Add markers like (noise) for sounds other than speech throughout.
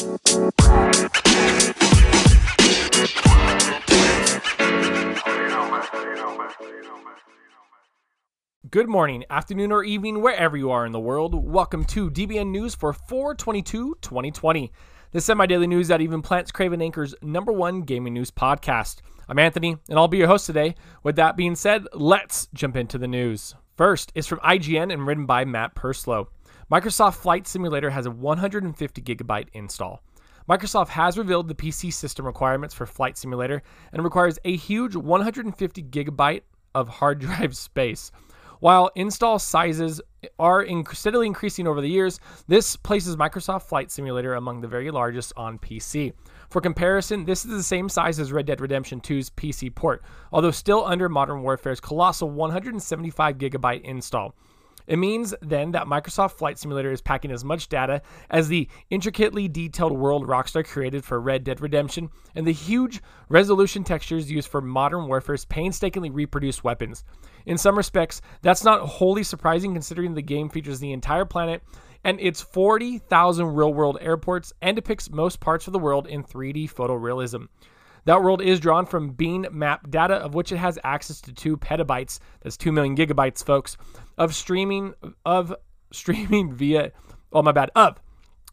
Good morning, afternoon, or evening, wherever you are in the world. Welcome to DBN News for 422 2020, the semi daily news that even plants Craven Anchor's number one gaming news podcast. I'm Anthony, and I'll be your host today. With that being said, let's jump into the news. First is from IGN and written by Matt Purslow. Microsoft Flight Simulator has a 150 gigabyte install. Microsoft has revealed the PC system requirements for Flight Simulator and requires a huge 150 gigabyte of hard (laughs) drive space. While install sizes are steadily increasing over the years, this places Microsoft Flight Simulator among the very largest on PC. For comparison, this is the same size as Red Dead Redemption 2's PC port, although still under Modern Warfare's colossal 175 gigabyte install. It means then that Microsoft Flight Simulator is packing as much data as the intricately detailed world Rockstar created for Red Dead Redemption and the huge resolution textures used for Modern Warfare's painstakingly reproduced weapons. In some respects, that's not wholly surprising considering the game features the entire planet and its 40,000 real world airports and depicts most parts of the world in 3D photorealism. That world is drawn from Bing map data, of which it has access to two petabytes. That's two million gigabytes, folks, of streaming of streaming (laughs) via. Oh my bad, of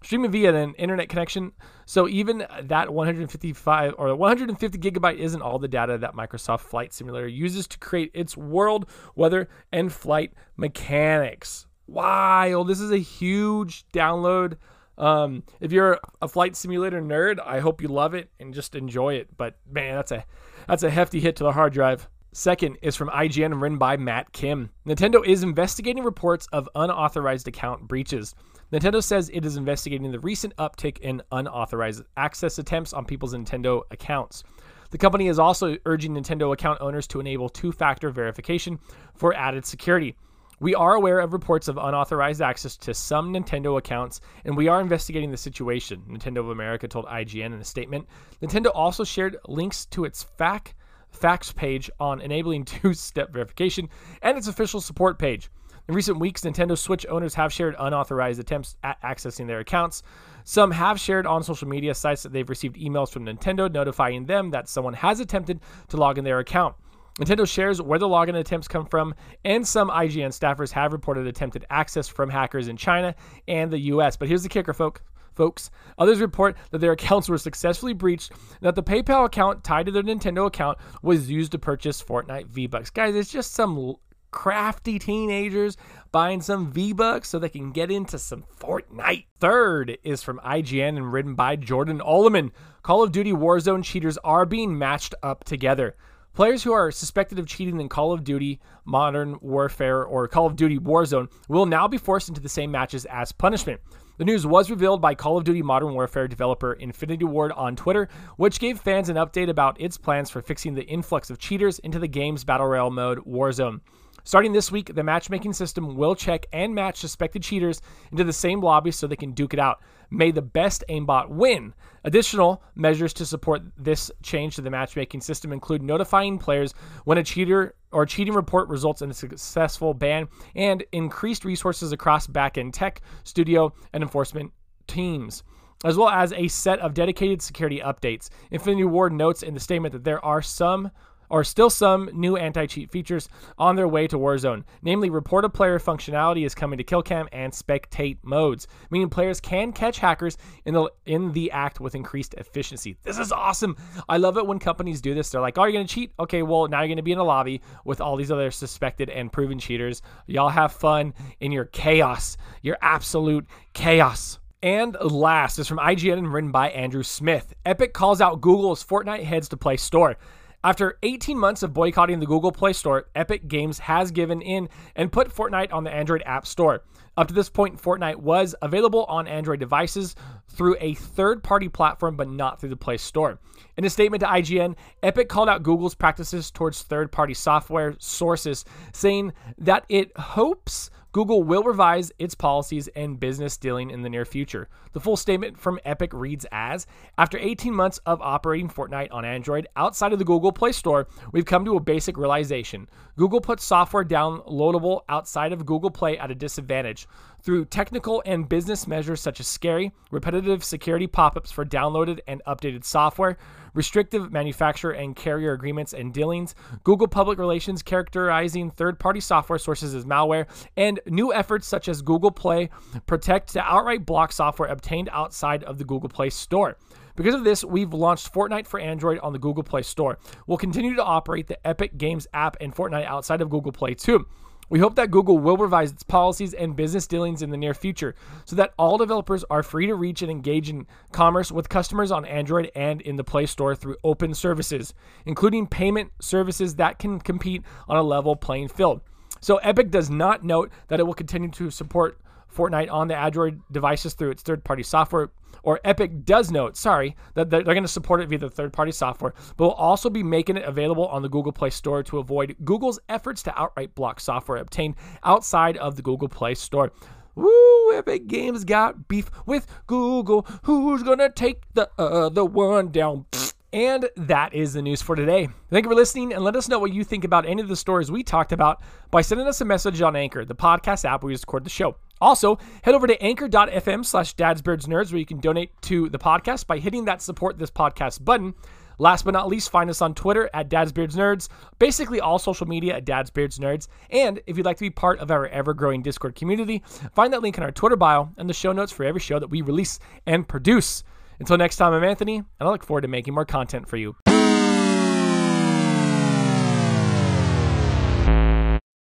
streaming via an internet connection. So even that 155 or 150 gigabyte isn't all the data that Microsoft Flight Simulator uses to create its world, weather, and flight mechanics. Wow, this is a huge download. Um, if you're a flight simulator nerd, I hope you love it and just enjoy it. But man, that's a that's a hefty hit to the hard drive. Second is from IGN and written by Matt Kim. Nintendo is investigating reports of unauthorized account breaches. Nintendo says it is investigating the recent uptick in unauthorized access attempts on people's Nintendo accounts. The company is also urging Nintendo account owners to enable two factor verification for added security. We are aware of reports of unauthorized access to some Nintendo accounts, and we are investigating the situation, Nintendo of America told IGN in a statement. Nintendo also shared links to its FAQ facts page on enabling (laughs) two step verification and its official support page. In recent weeks, Nintendo Switch owners have shared unauthorized attempts at accessing their accounts. Some have shared on social media sites that they've received emails from Nintendo notifying them that someone has attempted to log in their account. Nintendo shares where the login attempts come from, and some IGN staffers have reported attempted access from hackers in China and the US. But here's the kicker, folk, folks. Others report that their accounts were successfully breached, and that the PayPal account tied to their Nintendo account was used to purchase Fortnite V-Bucks. Guys, it's just some crafty teenagers buying some V-Bucks so they can get into some Fortnite. Third is from IGN and written by Jordan Oloman. Call of Duty Warzone cheaters are being matched up together. Players who are suspected of cheating in Call of Duty Modern Warfare or Call of Duty Warzone will now be forced into the same matches as punishment. The news was revealed by Call of Duty Modern Warfare developer Infinity Ward on Twitter, which gave fans an update about its plans for fixing the influx of cheaters into the game's Battle Royale mode Warzone. Starting this week, the matchmaking system will check and match suspected cheaters into the same lobby so they can duke it out. May the best aimbot win. Additional measures to support this change to the matchmaking system include notifying players when a cheater or cheating report results in a successful ban and increased resources across backend tech, studio, and enforcement teams as well as a set of dedicated security updates. Infinity Ward notes in the statement that there are some are still some new anti-cheat features on their way to Warzone. Namely, report a player functionality is coming to Killcam and spectate modes, meaning players can catch hackers in the in the act with increased efficiency. This is awesome. I love it when companies do this. They're like, "Oh, you're gonna cheat? Okay, well now you're gonna be in a lobby with all these other suspected and proven cheaters. Y'all have fun in your chaos, your absolute chaos." And last is from IGN and written by Andrew Smith. Epic calls out Google's Fortnite heads to Play Store. After 18 months of boycotting the Google Play Store, Epic Games has given in and put Fortnite on the Android App Store. Up to this point, Fortnite was available on Android devices through a third party platform, but not through the Play Store. In a statement to IGN, Epic called out Google's practices towards third party software sources, saying that it hopes Google will revise its policies and business dealing in the near future. The full statement from Epic reads as After 18 months of operating Fortnite on Android outside of the Google Play Store, we've come to a basic realization. Google puts software downloadable outside of Google Play at a disadvantage. Through technical and business measures such as scary, repetitive security pop ups for downloaded and updated software, restrictive manufacturer and carrier agreements and dealings, Google public relations characterizing third party software sources as malware, and new efforts such as Google Play Protect to outright block software obtained outside of the Google Play Store. Because of this, we've launched Fortnite for Android on the Google Play Store. We'll continue to operate the Epic Games app and Fortnite outside of Google Play too. We hope that Google will revise its policies and business dealings in the near future so that all developers are free to reach and engage in commerce with customers on Android and in the Play Store through open services, including payment services that can compete on a level playing field. So, Epic does not note that it will continue to support Fortnite on the Android devices through its third party software. Or Epic does note, sorry, that they're going to support it via the third party software, but will also be making it available on the Google Play Store to avoid Google's efforts to outright block software obtained outside of the Google Play Store. Woo, Epic Games got beef with Google. Who's going to take the other one down? And that is the news for today. Thank you for listening and let us know what you think about any of the stories we talked about by sending us a message on Anchor, the podcast app where we record the show. Also, head over to anchor.fm slash dadsbeardsnerds where you can donate to the podcast by hitting that support this podcast button. Last but not least, find us on Twitter at dadsbeardsnerds, basically all social media at dadsbeardsnerds. And if you'd like to be part of our ever-growing Discord community, find that link in our Twitter bio and the show notes for every show that we release and produce. Until next time, I'm Anthony, and I look forward to making more content for you.